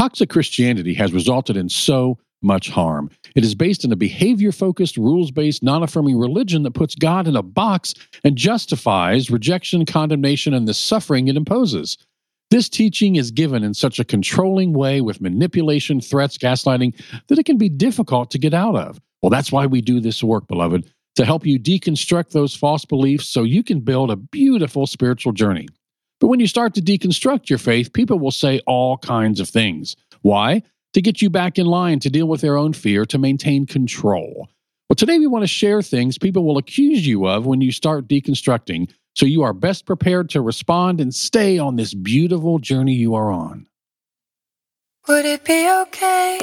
Toxic Christianity has resulted in so much harm. It is based in a behavior focused, rules based, non affirming religion that puts God in a box and justifies rejection, condemnation, and the suffering it imposes. This teaching is given in such a controlling way with manipulation, threats, gaslighting that it can be difficult to get out of. Well, that's why we do this work, beloved, to help you deconstruct those false beliefs so you can build a beautiful spiritual journey. But when you start to deconstruct your faith, people will say all kinds of things. Why? To get you back in line, to deal with their own fear, to maintain control. Well, today we want to share things people will accuse you of when you start deconstructing so you are best prepared to respond and stay on this beautiful journey you are on. Would it be okay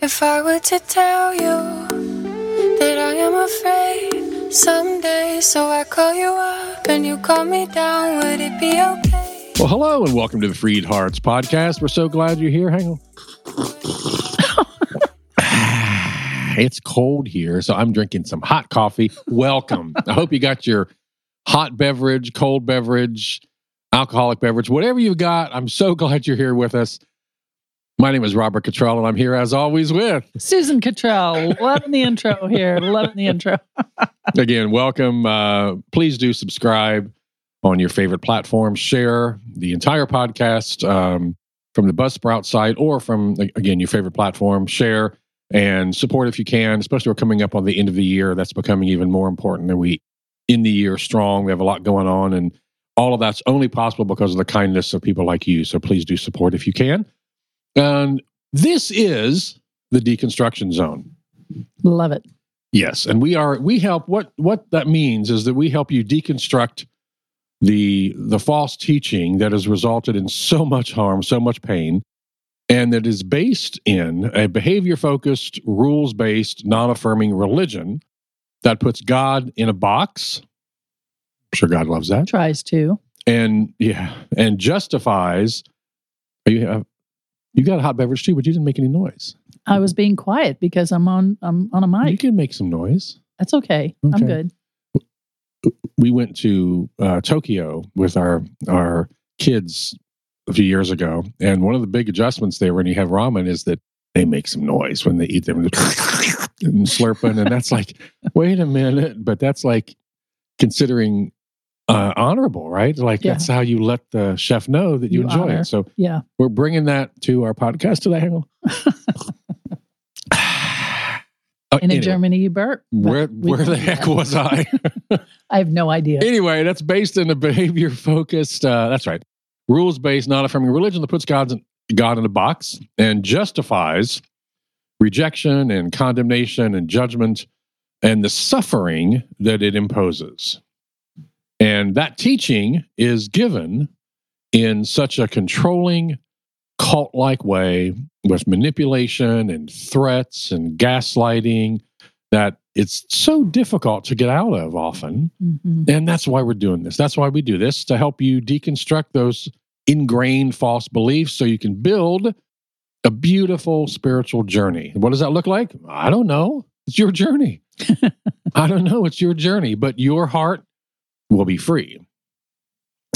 if I were to tell you that I am afraid someday? So I call you up you me down. Would it be okay? Well, hello and welcome to the Freed Hearts podcast. We're so glad you're here. Hang on. it's cold here, so I'm drinking some hot coffee. Welcome. I hope you got your hot beverage, cold beverage, alcoholic beverage, whatever you've got. I'm so glad you're here with us. My name is Robert Cottrell, and I'm here as always with Susan Cottrell. Loving the intro here. Loving the intro. again. Welcome. Uh, please do subscribe on your favorite platform. Share the entire podcast um, from the Buzzsprout site or from again your favorite platform. Share and support if you can. Especially we're coming up on the end of the year. That's becoming even more important than we in the year strong. We have a lot going on, and all of that's only possible because of the kindness of people like you. So please do support if you can. And this is the deconstruction zone. Love it. Yes, and we are we help what what that means is that we help you deconstruct the the false teaching that has resulted in so much harm, so much pain, and that is based in a behavior focused, rules based, non affirming religion that puts God in a box. I'm sure God loves that. Tries to. And yeah, and justifies. Are You have you got a hot beverage too, but you didn't make any noise. I was being quiet because I'm on I'm on a mic. You can make some noise. That's okay. I'm good. we went to uh, Tokyo with our our kids a few years ago, and one of the big adjustments there when you have ramen is that they make some noise when they eat them and slurping, and that's like, wait a minute, but that's like considering uh, honorable, right? Like Yeah. that's how you let the chef know that you, You enjoy honor. it. So Yeah. we're bringing that to our podcast today. Hang on. Oh, And in anyway, Germany you burp. where where the heck that. was I? I have no idea. anyway, that's based in a behavior focused. Uh, that's right, rules based, not affirming religion that puts God's God in a box and justifies rejection and condemnation and judgment and the suffering that it imposes. And that teaching is given in such a controlling, cult like way with manipulation and threats and gaslighting that it's so difficult to get out of often. Mhm. And that's why we're doing this. That's why we do this to help you deconstruct those ingrained false beliefs so you can build a beautiful spiritual journey. What does that look like? I don't know. It's your journey. I don't know. It's your journey, but your heart will be free.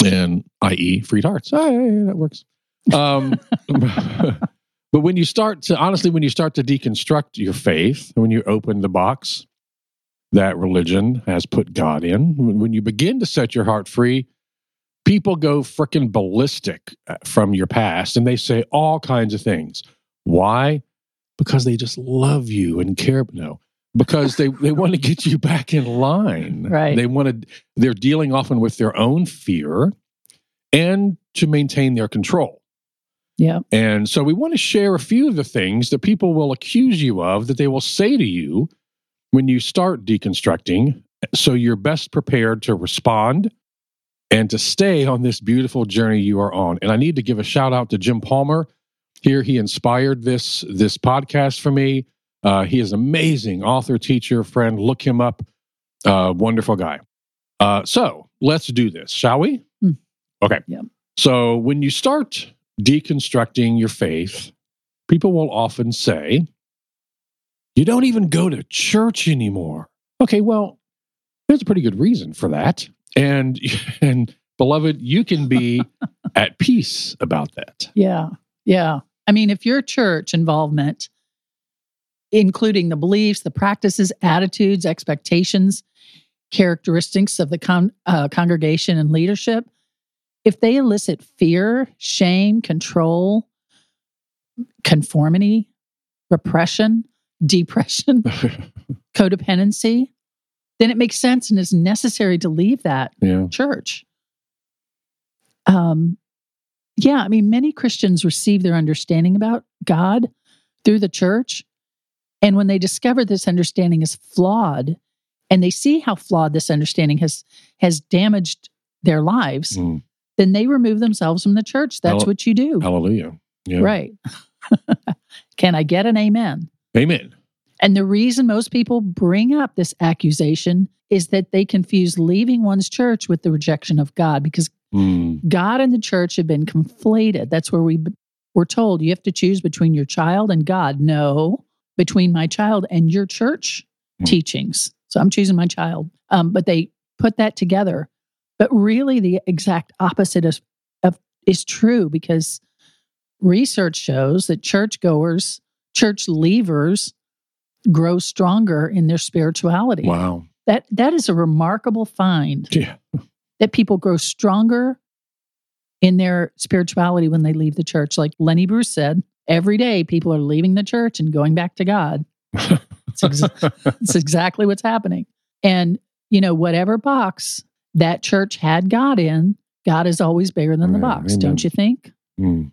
And i.e., freed hearts. Hey, that works. Um, but when you start to, honestly, when you start to deconstruct your faith, when you open the box, that religion has put God in. When when you begin to set your heart free, people go freaking ballistic uh, from your past and they say all kinds of things. Why? Because they just love you and care. No, because they, they want to get you back in line. Right. They want to, they're dealing often with their own fear and to maintain their control. Yeah. And so we want to share a few of the things that people will accuse you of that they will say to you when you start deconstructing. So you're best prepared to respond and to stay on this beautiful journey you are on. And I need to give a shout out to Jim Palmer. Here he inspired this this podcast for me. Uh, he is amazing author, teacher, friend. Look him up. Uh, wonderful guy. Uh, so let's do this, shall we? Mm. Okay. Yep. So when you start deconstructing your faith, people will often say, You don't even go to church anymore. Okay, well, there's a pretty good reason for that. And and beloved, you can be at peace about that. Yeah. Yeah. I mean, if your church involvement, including the beliefs, the practices, attitudes, expectations, characteristics of the con- uh, congregation and leadership, if they elicit fear, shame, control, conformity, repression, depression, codependency, then it makes sense and is necessary to leave that yeah. church. Um, yeah, I mean, many Christians receive their understanding about God through the church. And when they discover this understanding is flawed, and they see how flawed this understanding has has damaged their lives, Mm. then they remove themselves from the church. That's Hall- what you do. Hallelujah. Yeah. Right. Can I get an amen? Amen. And the reason most people bring up this accusation is that they confuse leaving one's church with the rejection of God because Mm. God and the church have been conflated. That's where we were told you have to choose between your child and God. No, between my child and your church Hmm. teachings. So I'm choosing my child. Um, but they put that together. But really, the exact opposite is, of, is true because research shows that churchgoers, church leavers, grow stronger in their spirituality. Wow. That that is a remarkable find Yeah. that people grow stronger in their spirituality when they leave the church. Like Lenny Bruce said, every day people are leaving the church and going back to God. It's, ex- it's exactly what's happening. And, you know, whatever box that church had God in, God is always bigger than the Amen. box, don't you think? Mm.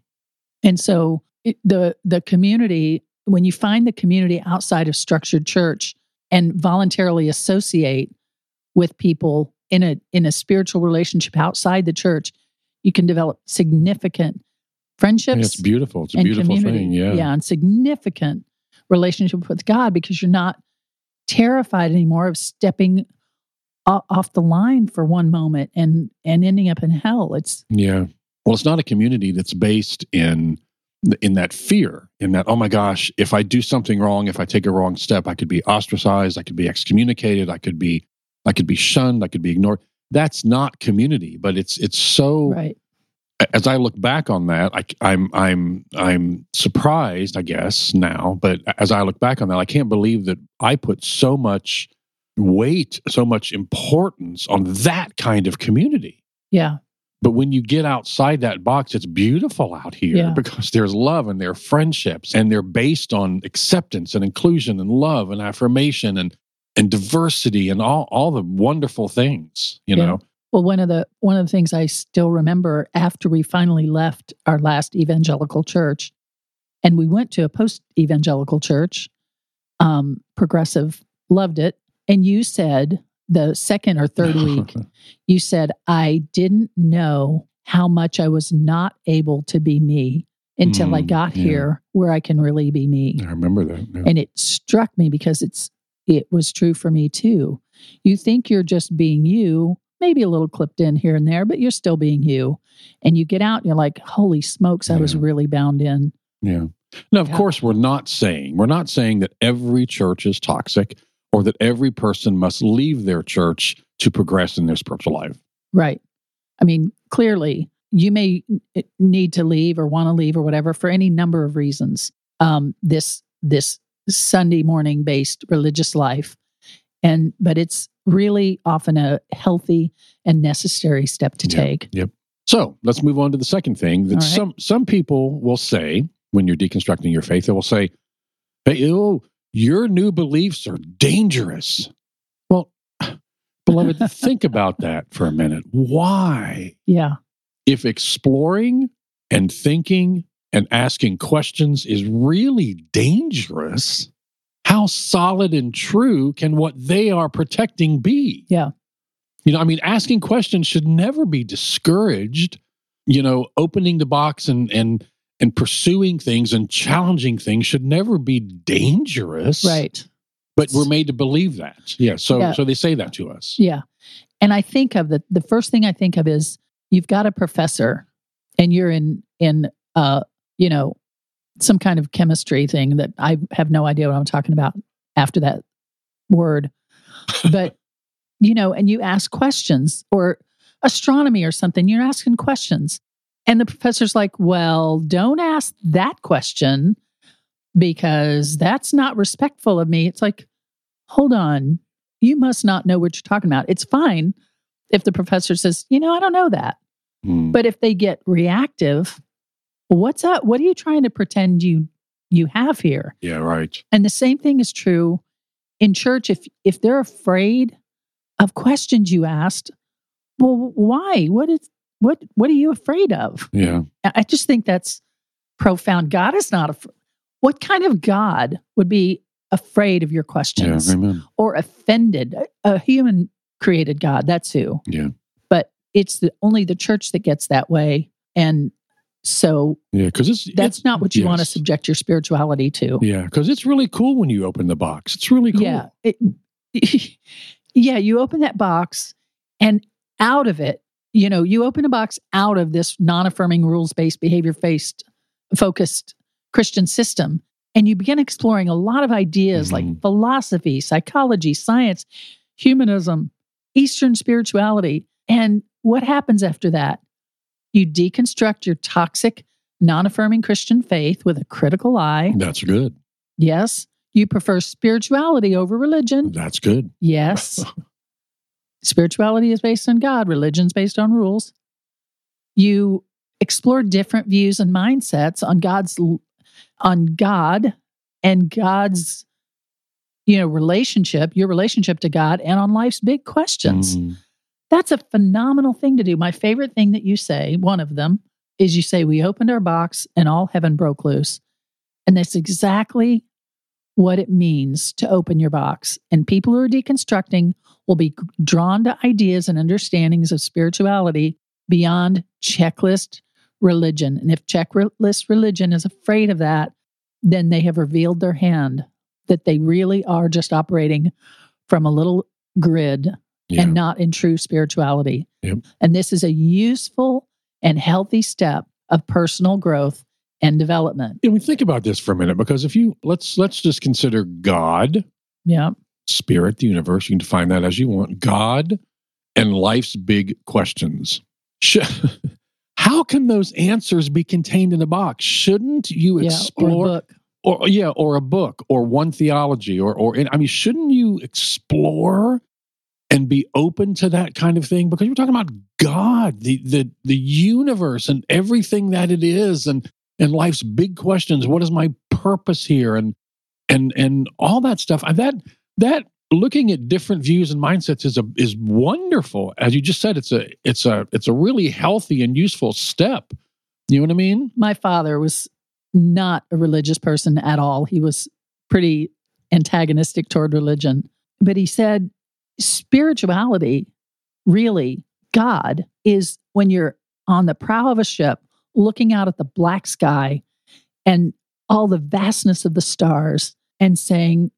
And so it, the the community, when you find the community outside of structured church and voluntarily associate with people in a in a spiritual relationship outside the church, you can develop significant Friendships it's beautiful. It's a beautiful community. thing. Yeah. yeah, and significant relationship with God because you're not terrified anymore of stepping off the line for one moment and and ending up in hell. It's Yeah. Well, it's not a community that's based in in that fear, in that, oh my gosh, if I do something wrong, if I take a wrong step, I could be ostracized, I could be excommunicated, I could be I could be shunned, I could be ignored. That's not community, but it's it's so right. As I look back on that, I, I'm I'm I'm surprised, I guess now. But as I look back on that, I can't believe that I put so much weight, so much importance on that kind of community. Yeah. But when you get outside that box, it's beautiful out here Yeah. because there's love and there are friendships, and they're based on acceptance and inclusion and love and affirmation and and diversity and all all the wonderful things. You Yeah. know, Well, one of the one of the things I still remember after we finally left our last evangelical church, and we went to a post evangelical church, um, progressive, loved it, and you said the second or third week, you said I didn't know how much I was not able to be me until I Mm, got yeah. here where I can really be me. I remember that. yeah. and it struck me because it's it was true for me too you think you're just being you maybe a little clipped in here and there but you're still being you and you get out and you're like holy smokes i was really bound in Yeah. Now, of Yeah. course, we're not saying we're not saying that every church is toxic or that every person must leave their church to progress in their spiritual life. right i mean clearly you may need to leave or want to leave or whatever for any number of reasons um this this sunday morning based religious life and but it's really often a healthy and necessary step to Yeah. take So let's move on to the second thing that right. some some people will say when you're deconstructing your faith. They will say, "Hey, oh, your new beliefs are dangerous." Well, beloved, think about that for a minute. Why? yeah if exploring and thinking and asking questions is really dangerous, how solid and true can what they are protecting be? Yeah. You know, I mean, asking questions should never be discouraged. You know, opening the box and and and pursuing things and challenging things should never be dangerous. right But we're made to believe that. Yeah. So Yeah. so they say that to us. Yeah. And I think of the the first thing I think of is you've got a professor and you're in in uh you know some kind of chemistry thing that I have no idea what I'm talking about after that word. But you know, and you ask questions or astronomy or something, you're asking questions. And the professor's like, well, don't ask that question because that's not respectful of me. It's like, hold on. You must not know what you're talking about. It's fine if the professor says, you know, I don't know that. Mm. But if they get reactive, what's up? What are you trying to pretend you you have here? Yeah, right. And the same thing is true in church. If if they're afraid of questions you asked, well, why? What is what what are you afraid of? Yeah. I just think that's profound. God is not afraid. What kind of God would be afraid of your Yeah. questions Amen. or offended? A, a human created God. That's who. Yeah. But it's the, only the church that gets that way, and so Yeah. Because it's that's it's- not what you want to subject your spirituality to. Yeah. Because it's really cool when you open the box. It's really cool. Yeah. It, yeah, you open that box and out of it, you know, you open a box out of this non-affirming rules-based behavior based focused Christian system and you begin exploring a lot of ideas like Mhm. philosophy, psychology, science, humanism, eastern spirituality. And what happens after that? You deconstruct your toxic non-affirming Christian faith with a critical eye. That's good. Yes. You prefer spirituality over religion. That's good. Yes. Spirituality is based on God, religion's based on rules. You explore different views and mindsets on God's on God and God's you know relationship, your relationship to God and on life's big questions. Mm. That's a phenomenal thing to do. My favorite thing that you say, one of them, is you say, We opened our box and all heaven broke loose. And that's exactly what it means to open your box. And people who are deconstructing will be drawn to ideas and understandings of spirituality beyond checklist religion. And if checklist religion is afraid of that, then they have revealed their hand that they really are just operating from a little grid Yeah. and not in true spirituality. Yep. And this is a useful and healthy step of personal growth and development. And we think about this for a minute because if you let's let's just consider God, Yeah. spirit, the universe, you can define that as you want, God and life's big questions. How can those answers be contained in a box? Shouldn't you Yeah. Or explore or yeah, or a book or one theology or or I mean, shouldn't you explore and be open to that kind of thing? Because you're talking about God, the the the universe and everything that it is and and life's big questions. What is my purpose here? And and and all that stuff. That that looking at different views and mindsets is a is wonderful. As you just said, it's a it's a it's a really healthy and useful step. You know what I mean? My father was not a religious person at all. He was pretty antagonistic toward religion. But he said spirituality, really, God, is when you're on the prow of a ship looking out at the black sky and all the vastness of the stars and saying,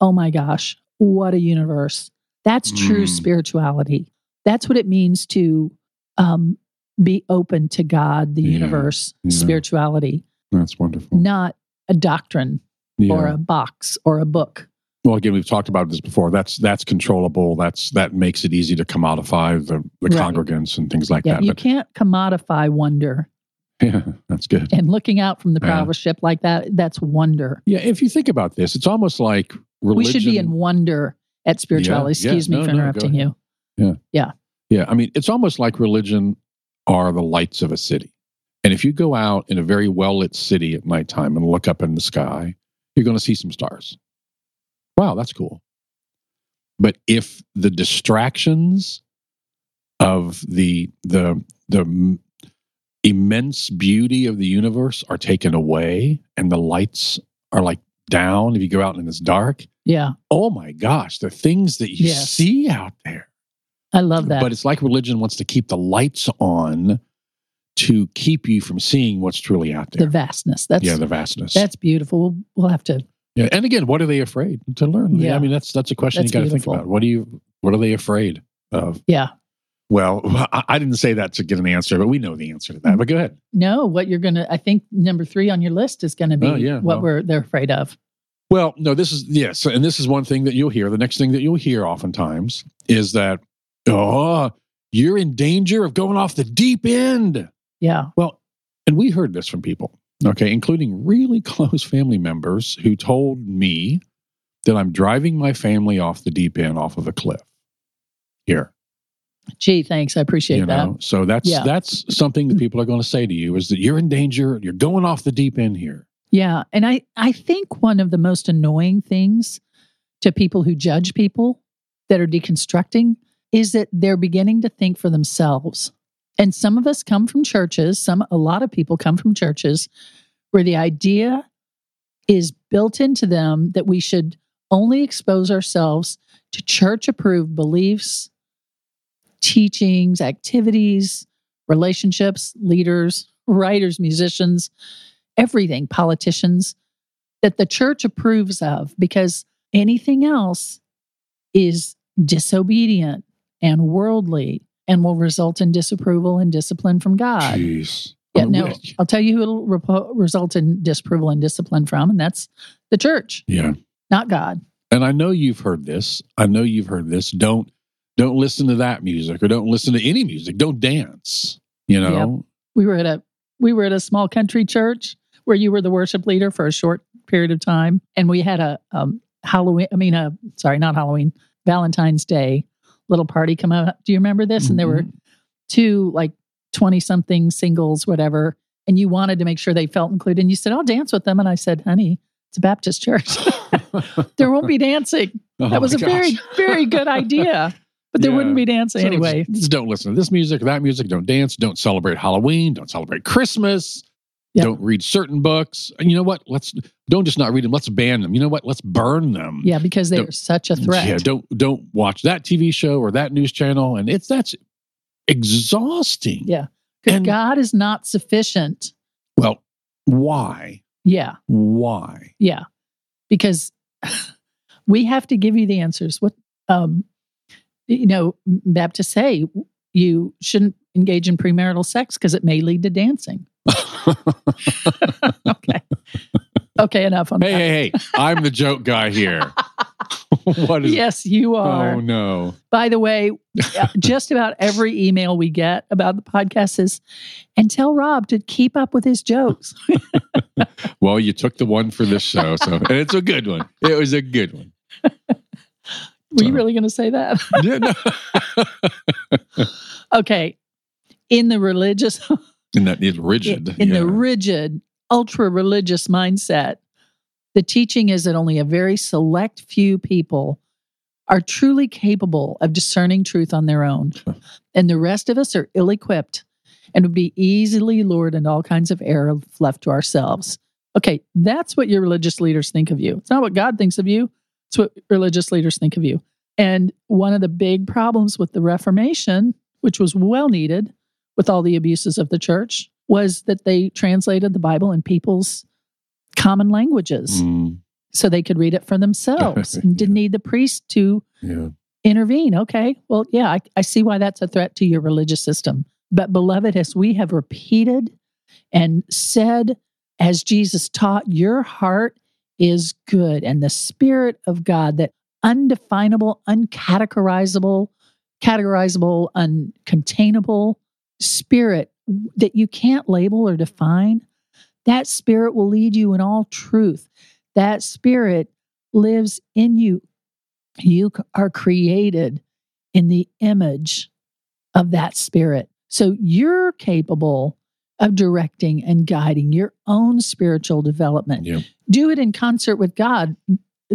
oh my gosh, what a universe. That's true Mm. spirituality. That's what it means to um, be open to God, the Yeah, universe, yeah. spirituality, That's wonderful. not a doctrine Yeah. or a box or a book. Well, again, we've talked about this before. That's that's controllable. That's that makes it easy to commodify the, the Right. congregants and things like Yeah, that. you But can't commodify wonder. yeah, that's good. And looking out from the prow Yeah. of a ship like that, that's wonder. Yeah, if you think about this, it's almost like religion. We should be in wonder at spirituality. Yeah. Excuse me No, for no, interrupting you. Yeah, yeah yeah I mean, it's almost like religion are the lights of a city. And if you go out in a very well lit city at nighttime and look up in the sky, you're going to see some stars. Wow, that's cool. But if the distractions of the the the immense beauty of the universe are taken away and the lights are like down if you go out and it's dark, Yeah, oh my gosh, the things that you Yes. see out there. I love that. But it's like religion wants to keep the lights on to keep you from seeing what's truly out there. the vastness. That's yeah, the vastness. that's beautiful. We'll, we'll have to. Yeah, and again, what are they afraid to learn? Yeah. I mean, that's that's a question That's you got to think about. What do you? What are they afraid of? Yeah. Well, I, didn't say that to get an answer, but we know the answer to that. But go ahead. No, what you're gonna. I think number three on your list is going to be Oh, yeah, what well. we're they're afraid of. Well, no, this is yes, and this is one thing that you'll hear. The next thing that you'll hear oftentimes is that, oh, you're in danger of going off the deep end. Yeah. Well, and we heard this from people, okay, including really close family members who told me that I'm driving my family off the deep end, off of a cliff. Here, Gee, thanks. I appreciate you that. know, so that's Yeah. that's something that people are going to say to you is that you're in danger. You're going off the deep end here. Yeah. And I, I think one of the most annoying things to people who judge people that are deconstructing is that they're beginning to think for themselves. And some of us come from churches, some a lot of people come from churches where the idea is built into them that we should only expose ourselves to church approved beliefs, teachings, activities, relationships, leaders, writers, musicians, everything, politicians that the church approves of because anything else is disobedient and worldly and will result in disapproval and discipline from God. Jeez. Yeah, no. I'll tell you who it'll repo- result in disapproval and discipline from, and that's the church, Yeah. not God. And I know you've heard this. I know you've heard this. Don't don't listen to that music or don't listen to any music. Don't dance. You know? We were at a we were at a small country church where you were the worship leader for a short period of time, and we had a um, Halloween. I mean, a sorry, not Halloween, Valentine's Day little party come out. Do you remember this? And there were Mhm. two like 20 something singles, whatever. And you wanted to make sure they felt included. And you said, I'll dance with them. And I said, honey, it's a Baptist church. there won't be dancing. Oh That was a very, very good idea. But there Yeah. wouldn't be dancing So anyway. Just, just don't listen to this music, that music. Don't dance. Don't celebrate Halloween. Don't celebrate Christmas. Yep. Don't read certain books. And you know what? Let's don't just not read them. Let's ban them. You know what? Let's burn them. Yeah, because they're Don't- such a threat. Yeah. Don't don't watch that TV show or that news channel. And it's that's exhausting. Yeah. Because God is not sufficient. Well, why? Yeah. Why? Yeah. Because we have to give you the answers. What, um, you know, Baptists say you shouldn't engage in premarital sex because it may lead to dancing. Okay. okay, enough on hey, that. hey, hey! I'm the joke guy here. what is? Yes, you are. Oh no! By the way, uh, just about every email we get about the podcast is, and tell Rob to keep up with his jokes. Well, you took the one for this show, so and it's a good one. It was a good one. Were you really going to say that? Yeah, no. okay. In the religious, and that is rigid. in yeah. the rigid, ultra religious mindset, the teaching is that only a very select few people are truly capable of discerning truth on their own. and the rest of us are ill equipped and would be easily lured into all kinds of error if left to ourselves. Okay, that's what your religious leaders think of you. It's not what God thinks of you, it's what religious leaders think of you. And one of the big problems with the Reformation, which was well needed with all the abuses of the church, was that they translated the Bible in people's common languages Mm, so they could read it for themselves and didn't need the priest to yeah. intervene. Okay, well, yeah, I, I see why that's a threat to your religious system. But, beloved, as we have repeated and said, as Jesus taught, your heart is good, and the Spirit of God, that undefinable, uncategorizable, categorizable, uncontainable spirit that you can't label or define, that spirit will lead you in all truth. That spirit lives in you. You are created in the image of that spirit. So you're capable of directing and guiding your own spiritual development. Yeah. Do it in concert with God,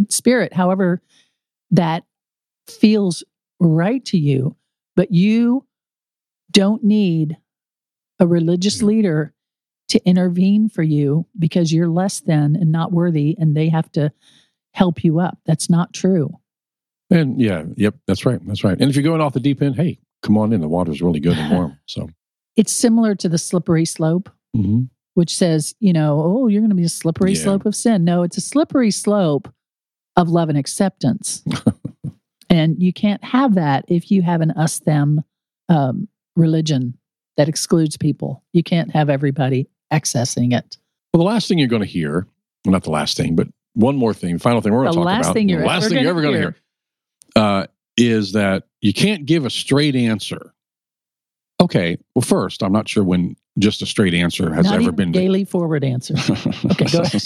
spirit, however that feels right to you. But you don't need a religious leader to intervene for you because you're less than and not worthy and they have to help you up. That's not true. And yeah, yep, that's right. That's right. And if you're going off the deep end, hey, come on in. The water's really good and warm. So, It's similar to the slippery slope, mhm. which says, you know, oh, you're going to be a slippery Yeah. slope of sin. No, it's a slippery slope of love and acceptance. and you can't have that if you have an us them um, religion that excludes people. You can't have everybody accessing it. well, the last thing you're going to hear, well, not the last thing, but one more thing, final thing we're going to talk last about. thing you're the last thing you're ever going to hear. hear, uh, is that you can't give a straight answer Okay. Well, first, I'm not sure when just a straight answer has Not ever even been. daily forward answer. Okay, go ahead.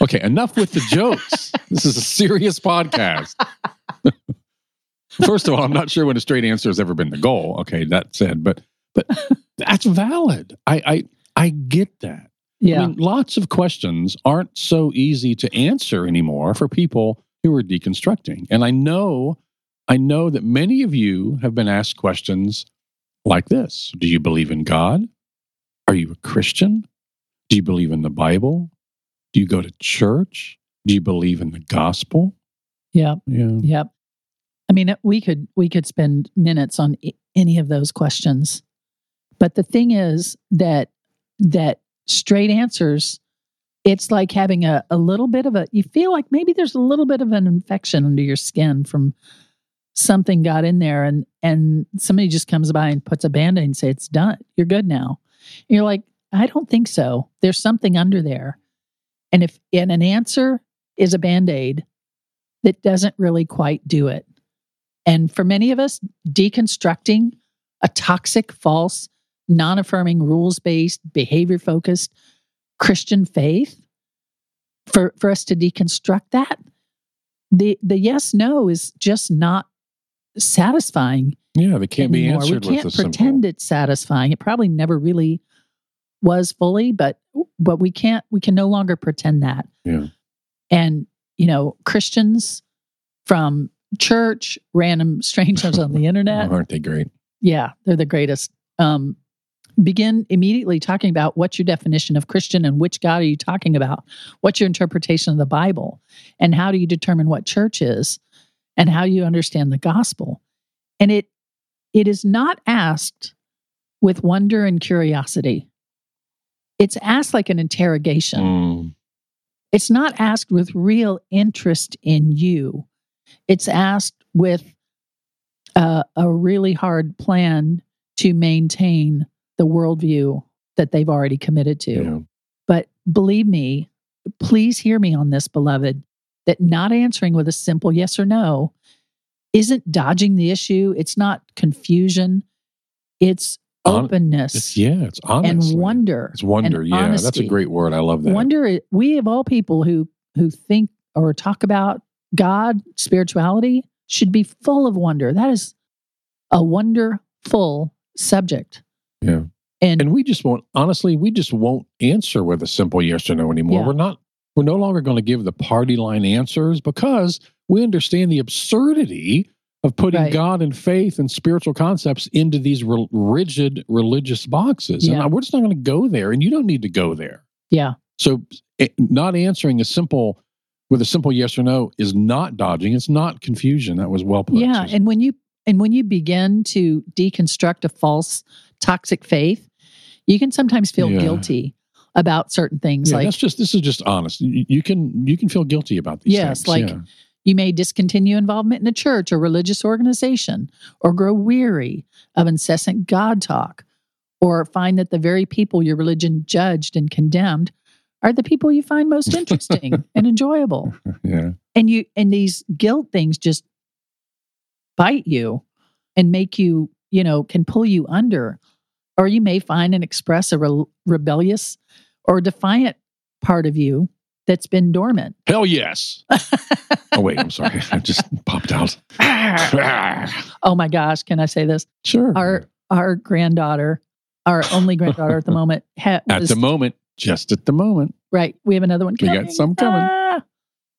okay, enough with the jokes. this is a serious podcast. First of all, I'm not sure when a straight answer has ever been the goal. Okay, that said, but but that's valid. I I I get that. Yeah. I mean, lots of questions aren't so easy to answer anymore for people who are deconstructing. And I know, I know that many of you have been asked questions like this Do you believe in God? Are you a Christian? Do you believe in the Bible? Do you go to church? Do you believe in the gospel? yeah. Yeah. Yep. I mean, we could we could spend minutes on any of those questions, but the thing is that that straight answers, it's like having a, a little bit of a. You feel like maybe there's a little bit of an infection under your skin from something got in there, and and somebody just comes by and puts a band aid and say it's done, you're good now. And you're like, I don't think so. There's something under there, and if and an answer is a band aid that doesn't really quite do it. And for many of us, deconstructing a toxic, false, non affirming, rules based, behavior focused Christian faith, for, for us to deconstruct that, the, the yes no is just not satisfying. Yeah, they can't be answered We can't with pretend simple. it's satisfying. It probably never really was fully, but but we can't we can no longer pretend that. Yeah. And you know, Christians from church, random strangers on the internet, Aren't they great? yeah, they're the greatest. Um, begin immediately talking about what's your definition of Christian and which God are you talking about? What's your interpretation of the Bible? And how do you determine what church is and how you understand the gospel? And it it is not asked with wonder and curiosity. It's asked like an interrogation. Mm, It's not asked with real interest in you. It's asked with uh, a really hard plan to maintain the worldview that they've already committed to. yeah. But believe me, please hear me on this, beloved, that not answering with a simple yes or no isn't dodging the issue. It's not confusion. It's Hon- openness It's, yeah, it's honest. and wonder. It's wonder. Yeah, that's a great word. I love that. Wonder. We of all people who who think or talk about God, spirituality, should be full of wonder. That is a wonderful subject. Yeah. And, And we just won't, honestly, we just won't answer with a simple yes or no anymore. Yeah. We're not, we're no longer going to give the party line answers because we understand the absurdity of putting Right. God and faith and spiritual concepts into these re- rigid religious boxes. Yeah. And we're just not going to go there. And you don't need to go there. yeah, So it, not answering a simple, with a simple yes or no is not dodging. It's not confusion. That was well put. yeah. And when you and when you begin to deconstruct a false toxic faith, you can sometimes feel Yeah. guilty about certain things. yeah, like that's just, this is just honest. You, you can, you can feel guilty about these Yes, things. like- Yeah. You may discontinue involvement in a church or religious organization, or grow weary of incessant God talk, or find that the very people your religion judged and condemned are the people you find most interesting and enjoyable. yeah. And you and these guilt things just bite you and make you, you know, can pull you under. Or you may find and express a re- rebellious or defiant part of you that's been dormant. Hell yes. oh wait, I'm sorry. I just popped out. oh my gosh, can I say this? sure. Our our granddaughter, our only granddaughter at the moment, ha- at was, the moment, just at the moment. right. We have another one. We got some coming. Ah.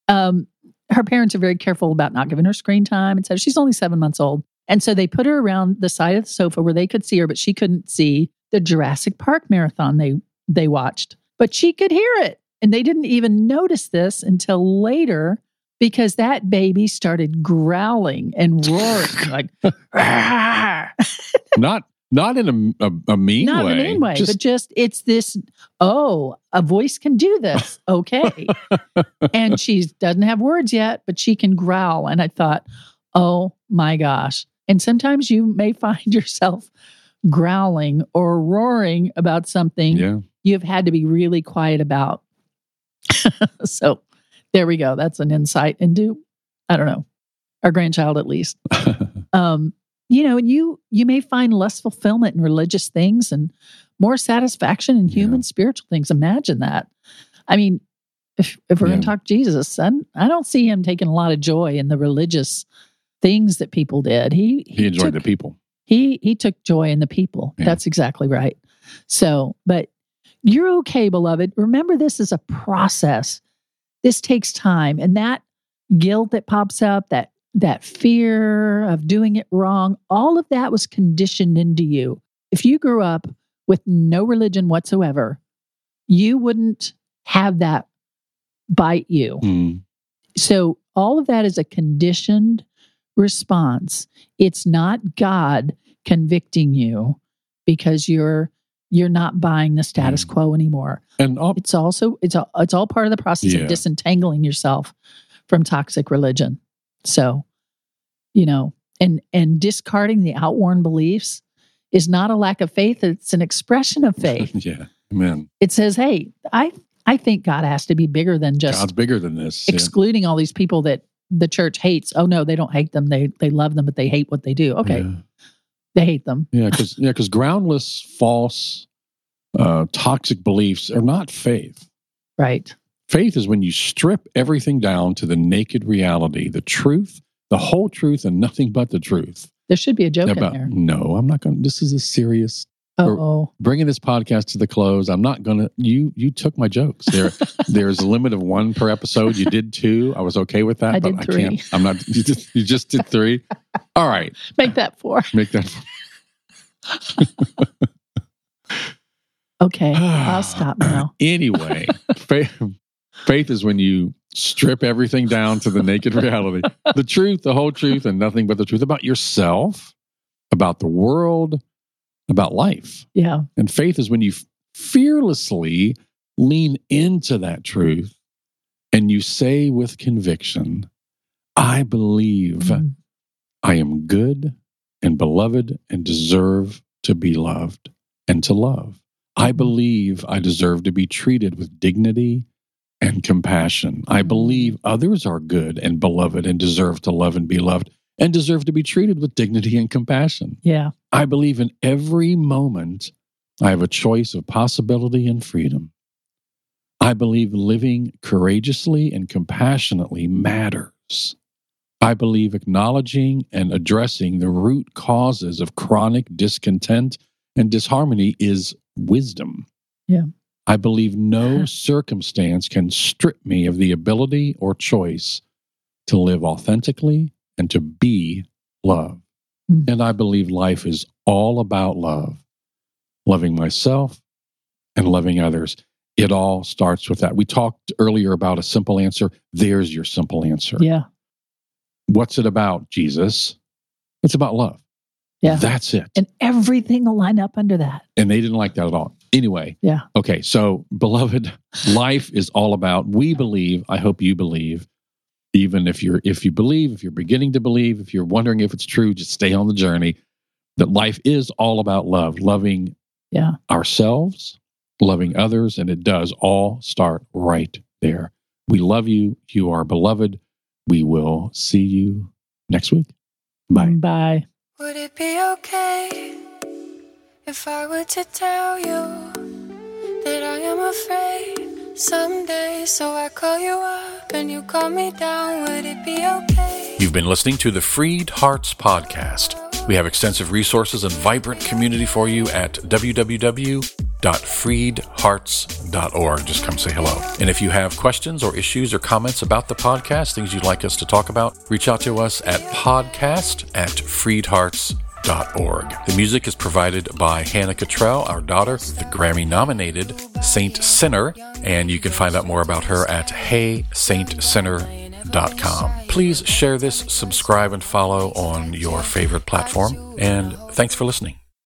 Um, her parents are very careful about not giving her screen time, and so she's only seven months old. And so they put her around the side of the sofa where they could see her, but she couldn't see the Jurassic Park marathon they they watched. But she could hear it, and they didn't even notice this until later because that baby started growling and roaring like. "Ah." Not not in a, a, a mean not way. in a mean way, Just, but just it's this. Oh, a voice can do this. Okay, and she doesn't have words yet, but she can growl. And I thought, oh my gosh! And sometimes you may find yourself growling or roaring about something yeah. you've had to be really quiet about. so there we go. That's an insight into, I don't know, our grandchild at least. Um, you know, and you you may find less fulfillment in religious things and more satisfaction in human Yeah. spiritual things. Imagine that. I mean, if if we're going to talk Jesus, I, I don't see him taking a lot of joy in the religious things that people did. He He enjoyed took, the people. he he took joy in the people. Yeah. That's exactly right. So, but you're okay, beloved. Remember, this is a process. This takes time, and that guilt that pops up, that that fear of doing it wrong, all of that was conditioned into you. If you grew up with no religion whatsoever, you wouldn't have that bite you. Mm. So all of that is a conditioned response. It's not God convicting you because you're you're not buying the status Mm. quo anymore. And all, It's also it's all, it's all part of the process Yeah. of disentangling yourself from toxic religion. So, you know, and and discarding the outworn beliefs is not a lack of faith, it's an expression of faith. yeah, amen. it says, "Hey, I I think God has to be bigger than just God's bigger than this. Yeah. excluding all these people that the church hates. Oh no, they don't hate them. They they love them, but they hate what they do. Okay, Yeah. they hate them. Yeah, because yeah, because groundless, false, uh, toxic beliefs are not faith. Right. Faith is when you strip everything down to the naked reality, the truth, the whole truth, and nothing but the truth. There should be a joke About in there. no, I'm not going. to This is a serious. Oh, Bringing this podcast to the close, I'm not going to. You you took my jokes. There there's a limit of one per episode. You did two. I was okay with that, I but did I three. can't. I'm not. You just, you just did three. All right, make that four. make that. Okay, I'll stop now. Anyway, faith, faith is when you strip everything down to the naked reality, the truth, the whole truth, and nothing but the truth about yourself, about the world, about life. Yeah. And faith is when you fearlessly lean into that truth and you say with conviction, I believe Mm. I am good and beloved and deserve to be loved and to love. I Mhm. believe I deserve to be treated with dignity and compassion. I Mhm. believe others are good and beloved and deserve to love and be loved and deserve to be treated with dignity and compassion. Yeah. I believe in every moment I have a choice of possibility and freedom. I believe living courageously and compassionately matters. I believe acknowledging and addressing the root causes of chronic discontent and disharmony is wisdom. Yeah. I believe no circumstance can strip me of the ability or choice to live authentically and to be love. Mm. And I believe life is all about love, loving myself and loving others. It all starts with that. We talked earlier about a simple answer. There's your simple answer. Yeah. What's it about, Jesus? It's about love. Yeah. That's it. And everything will line up under that. And they didn't like that at all. Anyway. Yeah. Okay. So, beloved, life is all about we believe. I hope you believe. Even if you're if you believe, if you're beginning to believe, if you're wondering if it's true, just stay on the journey. That life is all about love, loving Yeah. ourselves, loving others, and it does all start right there. We love you. You are beloved. We will see you next week. Bye. Bye. Would it be okay if I were to tell you that I am afraid someday? So I call you up and you call me down. Would it be okay? You've been listening to the Freed Hearts Podcast. We have extensive resources and vibrant community for you at www.freedhearts.org. Just come say hello. And if you have questions or issues or comments about the podcast, things you'd like us to talk about, reach out to us at podcast at freedhearts.org. The music is provided by Hannah Cottrell, our daughter, the Grammy nominated Saint Sinner, and you can find out more about her at heysaintsinner.com. Please share this, subscribe, and follow on your favorite platform. And thanks for listening.